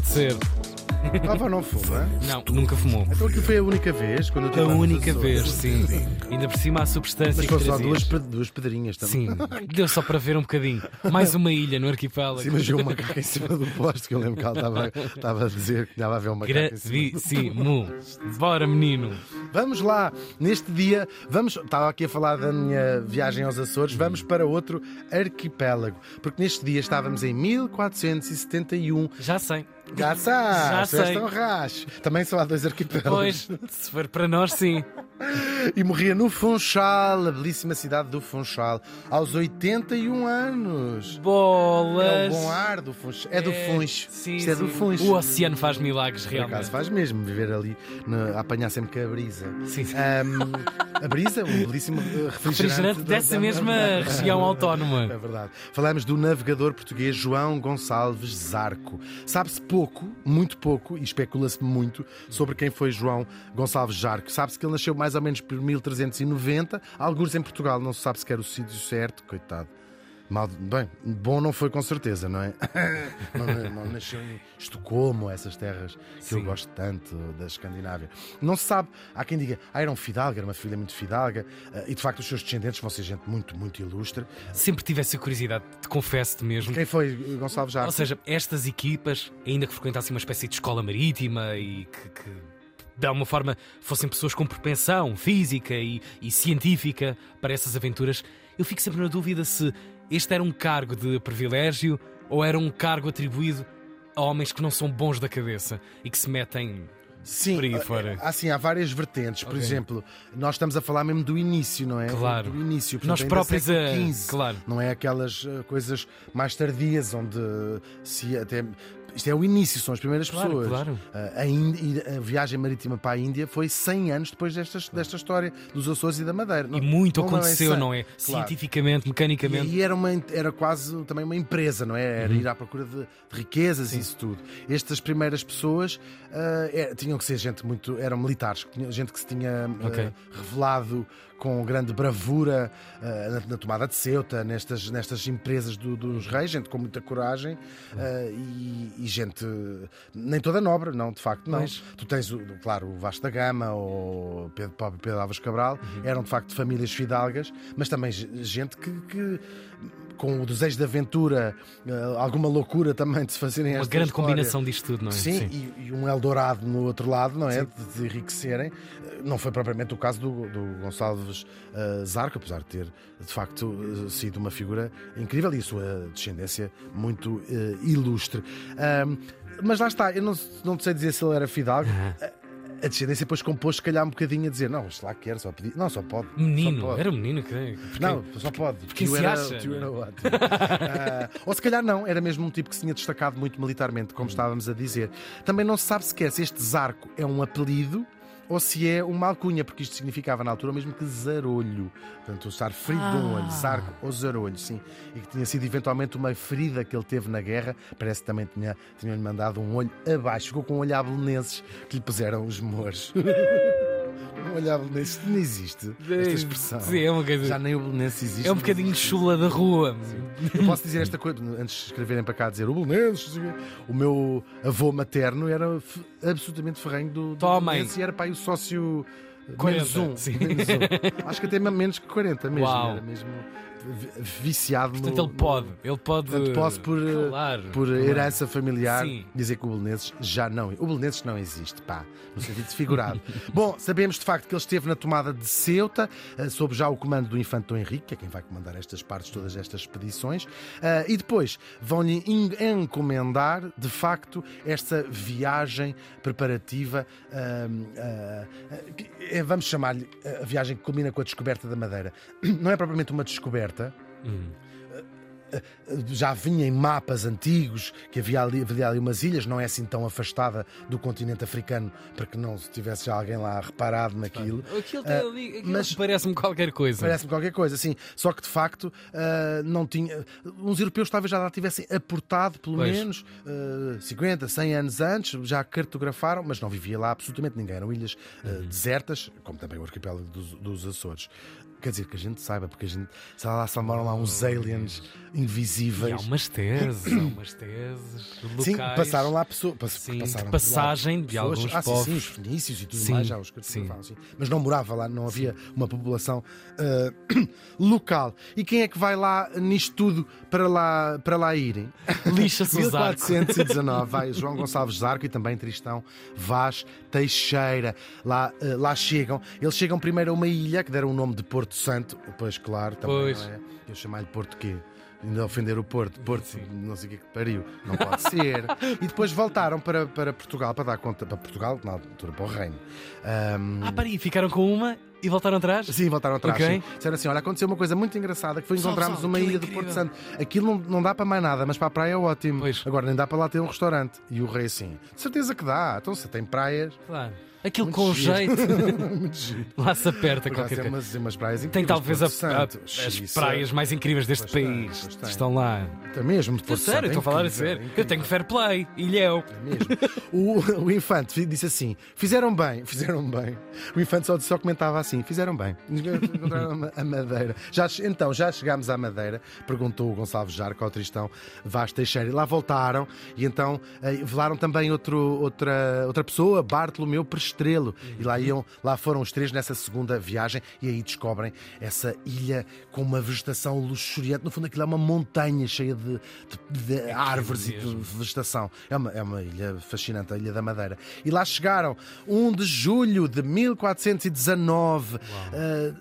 pode ser. Não fuma? Não, nunca fumou. Então aquilo foi a única vez quando eu A única vez, sim. Ainda por cima a substância Mas que foram só trazias. duas, pe- duas pedrinhas também. Sim, deu só para ver um bocadinho. Mais uma ilha no arquipélago. Sim, mas viu um macaco em cima do posto que eu lembro que ela estava, estava a dizer que estava a ver um macaco em cima Gravíssimo. Bora, menino. Vamos lá, neste dia, vamos. Estava aqui a falar da minha viagem aos Açores, vamos para outro arquipélago, porque neste dia estávamos em 1471. Já sei. Já sabes, Já sei. racho. Também só há dois arquipélagos. Pois, se for para nós, sim. E morria no Funchal, a belíssima cidade do Funchal, aos 81 anos. É Bolas. o bom ar do Funchal. É do Funch. Sim, Isto é do sim. Funch. O oceano faz milagres, Por acaso realmente. faz mesmo viver ali, na- a apanhar sempre com a brisa. Sim, sim. Ahm, a brisa, um belíssimo refrigerante. Refrigerante dessa da- mesma da- região autónoma. É verdade. Falamos do navegador português João Gonçalves Zarco. Sabe-se pouco, muito pouco, e especula-se muito sobre quem foi João Gonçalves Zarco. Sabe-se que ele nasceu mais ou menos por 1390, alguns em Portugal, não se sabe sequer o sítio certo, coitado. Mal, bem, bom não foi com certeza, não é? não, não nasceu em Estocolmo, essas terras que eu Sim. gosto tanto da Escandinávia. Não se sabe, há quem diga, ah, era um fidalgo, era uma filha muito fidalga, eh, e de facto os seus descendentes vão ser gente muito, muito ilustre. Sempre tive essa curiosidade, te confesso-te mesmo. Quem foi Gonçalves Jardim? Ou seja, estas equipas, ainda que frequentassem uma espécie de escola marítima e que, que de alguma forma fossem pessoas com propensão física e, e científica para essas aventuras, eu fico sempre na dúvida se este era um cargo de privilégio ou era um cargo atribuído a homens que não são bons da cabeça e que se metem. Sim, por aí eh, fora. Assim, há várias vertentes. Por Ok. exemplo, nós estamos a falar mesmo do início, não é? Claro. Do início. portanto, Nós próprios a- XV. claro. Não é aquelas eh, coisas mais tardias onde se até. Isto é o início, são as primeiras Claro, pessoas. claro. Ah, a, Índia- a viagem marítima para a Índia foi 100 anos depois destas, desta história dos Açores e da Madeira. E muito aconteceu, cem. não é? Claro. Cientificamente, mecanicamente. E, e era, uma, era quase também uma empresa, não é? Era ir à procura de, de riquezas e isso tudo. Estas primeiras pessoas ah, é, tinham que ser gente muito. eram militares, gente que se tinha ah, Ok. revelado com grande bravura ah, na, na tomada de Ceuta, nestas, nestas empresas do- dos reis, gente com muita coragem ah, e, e gente nem toda nobre, não, de facto, não. Pois. Tu tens, claro, o Vasco da Gama ou o Pedro, Pedro Álvares Cabral, Uhum. eram de facto famílias fidalgas, mas também ge- gente que, que, com o desejo de aventura, eh, alguma loucura também de se fazerem Uma grande história. combinação disto tudo, não é? Sim, E, e um Eldorado no outro lado, não é? De, de enriquecerem. Eh, Não foi propriamente o caso do, do Gonçalves eh, Zarco, apesar de ter, de facto, eh, sido uma figura incrível e a sua descendência muito eh, ilustre. Mas lá está, eu não, não sei dizer se ele era fidalgo. A- A descendência depois compôs, se calhar, um bocadinho a dizer: não, isto lá quer, só pedir. Não, só pode. só Menino, pode. era um menino que. porque- Não, só pode. Tio se era, acha, tio é? era ótimo. Ah, ou se calhar não, era mesmo um tipo que se tinha destacado muito militarmente, como estávamos a dizer. Também não se sabe sequer se este Zarco é um apelido ou se é uma alcunha, porque isto significava na altura mesmo que zarolho. Portanto, o estar ferido de um olho, Ah. Zarco ou zarolho, sim. E que tinha sido eventualmente uma ferida que ele teve na guerra. Parece que também tinha, tinham-lhe mandado um olho abaixo. Ficou com um olho a belenenses que lhe puseram os mouros. um olho a belenenses. Não existe esta expressão. Sim, é uma coisa. Já nem o belenense existe. É um bocadinho chula da rua. Eu posso dizer esta coisa, antes de escreverem para cá, dizer o Belenenses, não o meu avô materno era absolutamente ferrenho do, do Tomem. E era aí o sócio 40, menos um, sim. menos um. Acho que até menos que 40 mesmo. Uau. Era mesmo viciado Portanto, no, ele pode. Ele pode. Portanto, posso por, eh, Claro, por claro. herança familiar Sim. dizer que o Belenenses já não. O Belenenses não existe, pá, no sentido figurado. Bom, sabemos de facto que ele esteve na tomada de Ceuta, eh, sob já o comando do Infante Dom Henrique, que é quem vai comandar estas partes, todas estas expedições, eh, e depois vão-lhe en- encomendar, de facto, esta viagem preparativa, ahm, ah, ah, que- eh, vamos chamar-lhe a viagem que culmina com a descoberta da Madeira. Não é propriamente uma descoberta, Hum. já vinha em mapas antigos que havia ali, havia ali umas ilhas, não é assim tão afastada do continente africano para que não tivesse já alguém lá reparado naquilo. Aquilo, tem ali, aquilo mas- parece-me qualquer coisa. Parece-me qualquer coisa, sim. Só que de facto ah, não tinha. Uns europeus talvez já lá tivessem aportado, pelo Pois. menos ah, 50, 100 anos antes, já cartografaram, mas não vivia lá absolutamente ninguém. Eram ilhas Uhum. desertas, como também o arquipélago dos, dos Açores. Quer dizer, que a gente saiba, porque a gente. Se lá se moram lá uns aliens invisíveis. E há umas teses, há umas teses. Locais. Sim, passaram lá pessoas. pass- Sim, de passaram lá passagem de alguns ah, sim, povos. Sim, os fenícios e tudo Sim, mais, já os sim. cartografavam, sim. Mas não morava lá, não havia uma população ah, local. E quem é que vai lá nisto tudo para lá, para lá irem? Lixa-se o Zarco. 1419 vai João Gonçalves Zarco e também Tristão Vaz Teixeira. Lá, eh, lá chegam. Eles chegam primeiro a uma ilha que deram o nome de Porto Santo. Pois, claro, também Pois. não é. Eu chamar-lhe Porto quê? Ainda ofender o Porto. Porto, não sei o que é que pariu. Não pode ser. e depois voltaram para, para Portugal, para dar conta. Para Portugal, na altura, para o Reino. Ahm, Ah, peraí, ficaram com uma e voltaram atrás? Sim, voltaram atrás. Ok. sim. Disseram assim: olha, aconteceu uma coisa muito engraçada que foi Pessoal, encontrarmos pessoal, uma aquilo é ilha do. Porto Santo. Aquilo não, não dá para mais nada, mas para a praia é ótimo. Pois. Agora nem dá para lá ter um restaurante. E o rei assim: de certeza que dá. Então se tem praias. Claro. Aquilo Muito com giro. jeito, lá se aperta Por qualquer coisa. umas, umas praias Tem talvez a- a- as praias mais incríveis deste país. Estão lá. É mesmo, Porto sério, estou a falar a sério. Eu tenho fair play, ilhéu. É mesmo. O, o infante disse assim: fizeram bem, fizeram bem. O infante só, só comentava assim: fizeram bem. Encontraram a ma- a Madeira. Já, então, já chegámos à Madeira? Perguntou o Gonçalves Jarco ao Tristão Vaz Teixeira. E lá voltaram e então eh, velaram também outro, outra, outra pessoa, Bartolomeu Prestrelo. E lá, iam, lá foram os três nessa segunda viagem e aí descobrem essa ilha com uma vegetação luxuriante. No fundo, aquilo é uma montanha cheia de, de- de árvores e de vegetação. É uma, é uma ilha fascinante, a Ilha da Madeira. E lá chegaram 1 de julho de 1419. Uh,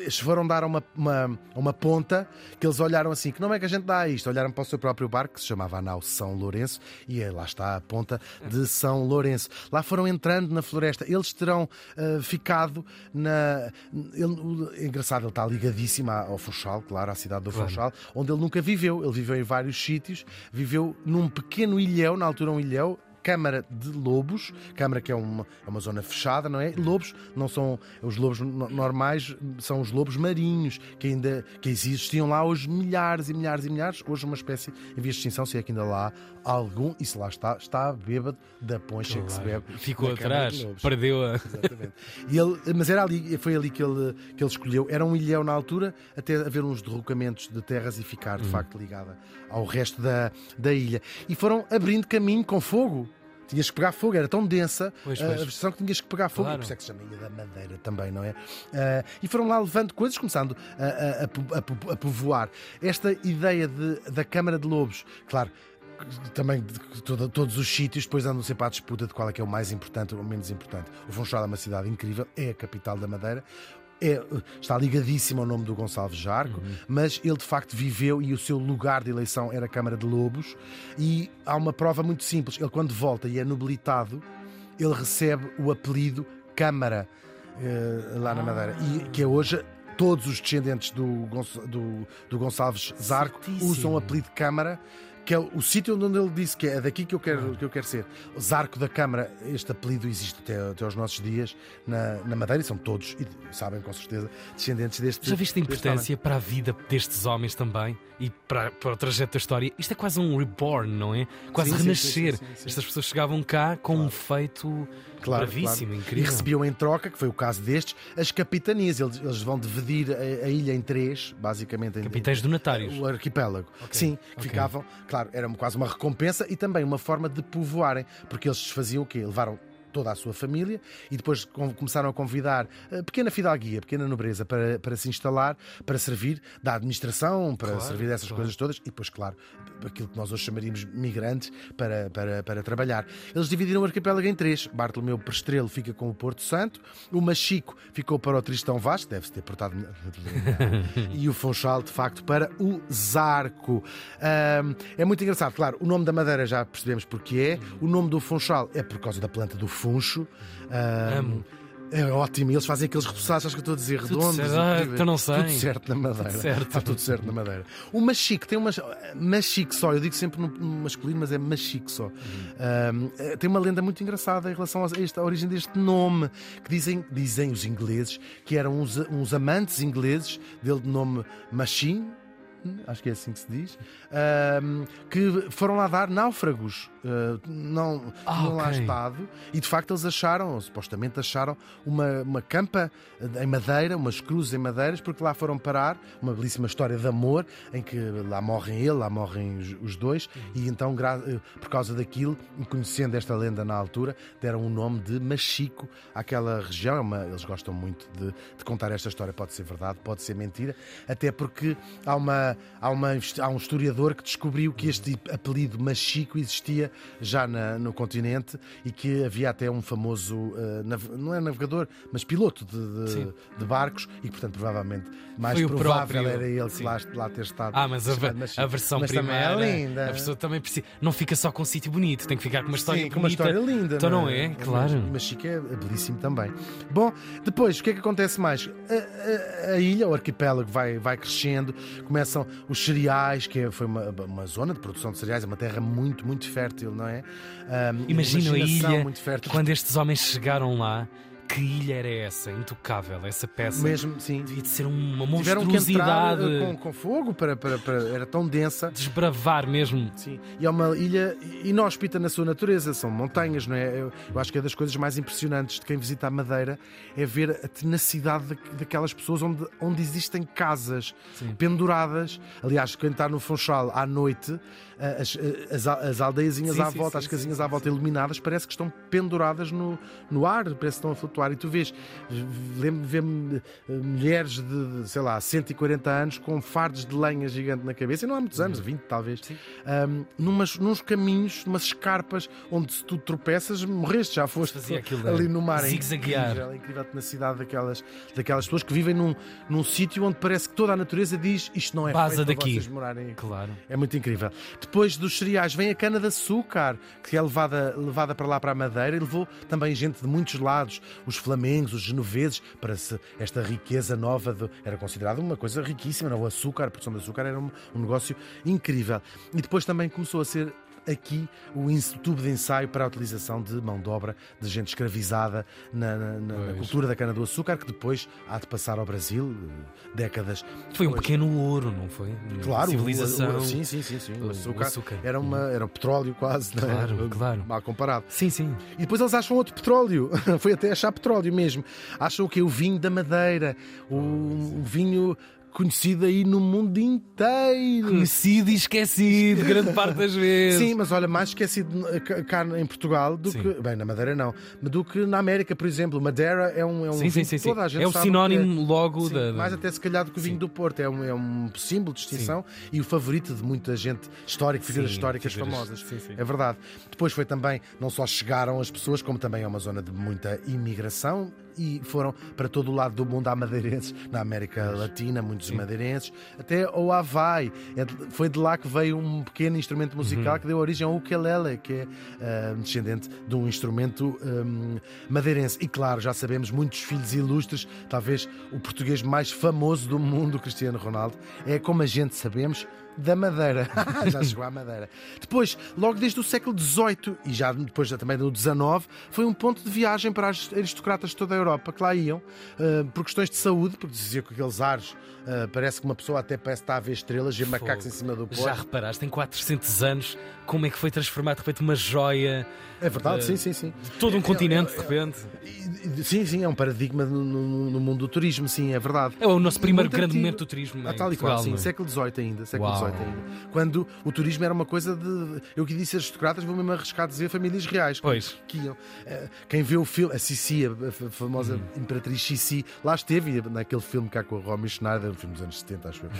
eles foram dar uma, uma, uma ponta que eles olharam assim: que nome é que a gente dá a isto? Olharam para o seu próprio barco, que se chamava a nau São Lourenço, e lá está a ponta de São Lourenço. Lá foram entrando na floresta. Eles terão uh, ficado na. Ele, é engraçado, ele está ligadíssimo ao Funchal, claro, à cidade do Claro. Funchal, onde ele nunca viveu. Ele viveu em vários sítios, viveu num pequeno ilhéu, na altura um ilhéu. Câmara de Lobos, Câmara que é uma, é uma zona fechada, não é? Lobos não são os lobos no- normais, são os lobos marinhos, que ainda que existiam lá hoje milhares e milhares e milhares. Hoje uma espécie em vias de extinção, se é que ainda lá há algum, e se lá está, está bêbado da poncha que se bebe. Ficou atrás, Lobos. perdeu a. Exatamente. E ele, mas era ali, foi ali que ele, que ele escolheu. Era um ilhéu na altura, até haver uns derrocamentos de terras e ficar Hum. de facto ligada ao resto da, da ilha. E foram abrindo caminho com fogo. Tinhas que pegar fogo, era tão densa Pois, a- pois. a vegetação que tinhas que pegar fogo. Claro. Por isso é que se chama Ilha da Madeira também, não é? Ah, e foram lá levando coisas, começando a, a- a a po- a povoar. Esta ideia de- da Câmara de Lobos, claro. Também de toda- todos os sítios depois andam sempre à disputa de qual é que é o mais importante ou o menos importante. O Funchal é uma cidade incrível, é a capital da Madeira, é, está ligadíssimo ao nome do Gonçalves Jarco, mas ele de facto viveu e o seu lugar de eleição era a Câmara de Lobos. E há uma prova muito simples: ele, quando volta e é nobilitado, ele recebe o apelido Câmara eh, lá na Madeira, e que é hoje. Todos os descendentes do, Gonç- do, do Gonçalves Zarco Certíssimo. usam o apelido Câmara, que é o, o sítio onde ele disse que é daqui que eu quero, que eu quero ser. Zarco da Câmara, este apelido existe até, até aos nossos dias na, na Madeira, e são todos, e sabem com certeza, descendentes deste. Já viste a importância para a vida destes homens também e para, para o trajeto da história? Isto é quase um reborn, não é? Quase Sim, renascer. sim, sim. Estas pessoas chegavam cá com um feito Claro, bravíssimo, claro. E incrível. recebiam em troca, que foi o caso destes, as capitanias. Eles, eles vão dividir a, a ilha em três, basicamente. em- Capitães donatários. O arquipélago. Sim, que ok. ficavam, claro, era quase uma recompensa e também uma forma de povoarem, porque eles faziam o quê? Levaram toda a sua família e depois com- começaram a convidar a pequena fidalguia, pequena nobreza para, para se instalar, para servir da administração, para Claro, servir dessas claro. coisas todas e depois, claro, aquilo que nós hoje chamaríamos migrantes para, para, para trabalhar. Eles dividiram o arquipélago em três. Bartolomeu Prestrelo fica com o Porto Santo, o Machico ficou para o Tristão Vasco, deve-se ter portado melhor. e o Funchal, de facto, para o Zarco. Ahm, é muito engraçado, claro, o nome da Madeira já percebemos porque é, o nome do Funchal é por causa da planta do funcho. Amo. É ótimo, e eles fazem aqueles repousados, acho que eu estou a dizer, Tudo redondos. certo. Ah, então não sei. Tudo certo na Madeira. Tudo certo. Está tudo certo na Madeira. O machique tem uma. Machique só, eu digo sempre no no masculino, mas é machique só. Ahm, eh, tem uma lenda muito engraçada em relação a esta a origem deste nome, que dizem, dizem os ingleses que eram uns, uns amantes ingleses dele de nome Machine. acho que é assim que se diz, ahm, que foram lá dar náufragos. Ah, não Ah, tinham lá ok. estado e de facto eles acharam, ou supostamente acharam, uma, uma campa em madeira, umas cruzes em madeiras, porque lá foram parar, uma belíssima história de amor, em que lá morrem ele, lá morrem os, os dois, e então, eh, por causa daquilo, conhecendo esta lenda na altura, deram o nome de Machico àquela região. É uma- eles gostam muito de, de contar esta história, pode ser verdade, pode ser mentira, até porque há, uma, há, uma, há um historiador que descobriu que este apelido Machico existia já na- no continente e que havia até um famoso, nav- não é navegador, mas piloto de, de- de barcos e, portanto, provavelmente mais Foi o provável próprio. era ele que lá, lá ter estado. Ah, mas a, Machico. a versão mas primeira. também é linda. A pessoa também precisa. Não fica só com um sítio bonito, tem que ficar com uma história Sim, com uma história linda. Então não é? Claro. Mas, mas Chico é belíssimo também. Bom, depois, o que é que acontece mais? A, a- a ilha, o arquipélago, vai, vai crescendo, começam os cereais, que é- foi uma, uma zona de produção de cereais, é uma terra muito, muito fértil, não é? Ahm, Imagina a ilha fértil. quando estes homens chegaram lá. Que ilha era essa? Intocável, essa peça. Mesmo, sim. Devia de ser uma Tiveram que entrar monstruosidade. eh, com, com fogo para, para, para- Era tão densa. Desbravar mesmo. Sim, e é uma ilha inóspita na sua natureza, são montanhas, não é? Eu, eu acho que é das coisas mais impressionantes de quem visita a Madeira é ver a tenacidade da- daquelas pessoas onde, onde existem casas Sim. penduradas. Aliás, quem está no Funchal à noite, as, as, as aldeiazinhas Sim, à sim, volta, sim, as casinhas à volta iluminadas, parece que estão penduradas no, no ar, parece que estão a flutuar. E tu vês, ver eh, mulheres de, sei lá, 140 anos com fardos de lenha gigante na cabeça, e não há muitos anos, 20 talvez, um, numas, nuns caminhos, numas escarpas, onde se tu tropeças, morreste, já foste aquilo, ali no mar. É Zigue-zaguear. incrível, é incrível a tenacidade daquelas, daquelas pessoas que vivem num, num sítio onde parece que toda a natureza diz isto não é Vaza feito para daqui." vocês morarem aqui. Claro. É muito incrível. Depois dos cereais vem a cana de açúcar, que é levada, levada para lá para a Madeira e levou também gente de muitos lados, os flamengos, os genoveses, para se, essa riqueza nova. de- era considerada uma coisa riquíssima, não? o açúcar, a produção de açúcar era um, um negócio incrível. E depois também começou a ser aqui o ins- tubo de ensaio para a utilização de mão de obra de gente escravizada na, na- na- cultura da cana-do-açúcar, que depois há de passar ao Brasil, eh, décadas Foi um depois. pequeno ouro, não foi? Claro, o- Civilização. o- sim, sim, sim, sim. O O açúcar, açúcar. Era, uma, era um petróleo quase, não é? Claro, claro. Mal comparado. Sim, sim. E depois eles acham outro petróleo. Foi até achar petróleo mesmo. Acham o que? O vinho da Madeira. O, o vinho conhecido aí no mundo inteiro. Conhecido e esquecido, grande parte das vezes. Sim, mas olha, mais esquecido eh, cá- em Portugal do Sim. que. Bem, na Madeira não. Mas do que na América, por exemplo. Madeira é um. É um Sim, sim, sim, sim. É que sinónimo logo Sim, da. mais até se calhar do que o vinho do Porto. É um, é um símbolo de distinção e o favorito de muita gente histórica, figuras históricas figuras- famosas. sim, sim. É verdade. Depois foi também, não só chegaram as pessoas, como também é uma zona de muita imigração e foram para todo o lado do mundo há madeirenses, na América Latina, muitos madeirenses, até ao Havaí. É Foi de lá que veio um pequeno instrumento musical que deu origem ao ukulele, que é ah, descendente de um instrumento hum, madeirense. E claro, já sabemos, muitos filhos ilustres, talvez o português mais famoso do mundo, Cristiano Ronaldo, é como a gente sabemos. Da Madeira. já chegou à Madeira. Depois, logo desde o século XVIII e já depois já também do XIX, foi um ponto de viagem para as aristocratas de toda a Europa que lá iam, eh, por questões de saúde, porque dizia que aqueles ares eh, parece que uma pessoa até parece estar a ver estrelas e macacos em cima do Já posto. reparaste, tem 400 anos, como é que foi transformado de repente uma joia É verdade, sim, sim, sim. de todo um É, continente, é, de repente? Sim, sim, é um paradigma no, no- no mundo do turismo, sim, é verdade. É o nosso primeiro grande antigo. momento do turismo. Ah, tal e qual, sim, é? século XVIII ainda, século. XVIII ainda. Quando o turismo era uma coisa de. Eu que disse aristocratas, vou mesmo arriscar dizer famílias reais. Pois. Que iam. Eh, Quem vê o filme, a Sissi, a fa- famosa Uhum. Imperatriz Sissi, lá esteve, naquele filme cá com a Romy Schneider, um filme dos anos 70, acho eu.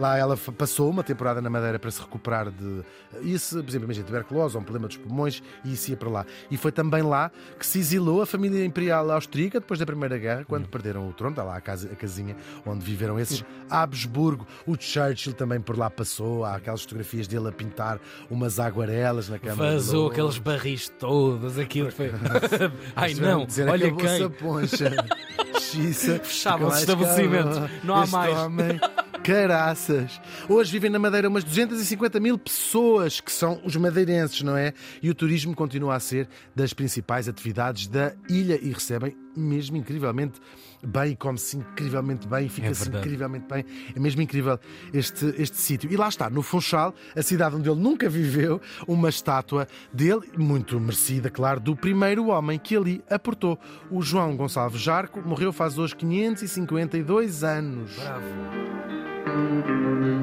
Lá ela passou uma temporada na Madeira para se recuperar de. Isso, por exemplo, imagina, tuberculose ou um problema dos pulmões, e isso ia para lá. E foi também lá que se exilou a família imperial austríaca depois da Primeira Guerra, quando Uhum. perderam o trono. Está lá a, casa, a casinha onde viveram esses. Habsburgo, o Churchill também por lá passou. Há aquelas fotografias dele a pintar umas aguarelas na Câmara. Vazou aqueles barris todos, aquilo foi. Ai não, olha quem. a poncha. Xiça. Fechava Nunca o mais estabelecimento. acabou. Não há mais. Caraças! Hoje vivem na Madeira umas 250 mil pessoas que são os madeirenses, não é? E o turismo continua a ser das principais atividades da ilha e recebem mesmo incrivelmente bem, come-se incrivelmente bem, fica-se É incrivelmente bem. É mesmo incrível este, este sítio. E lá está, no Funchal, a cidade onde ele nunca viveu, uma estátua dele, muito merecida, claro, do primeiro homem que ali aportou. O João Gonçalves Jarco morreu faz hoje 552 anos. Bravo. thank you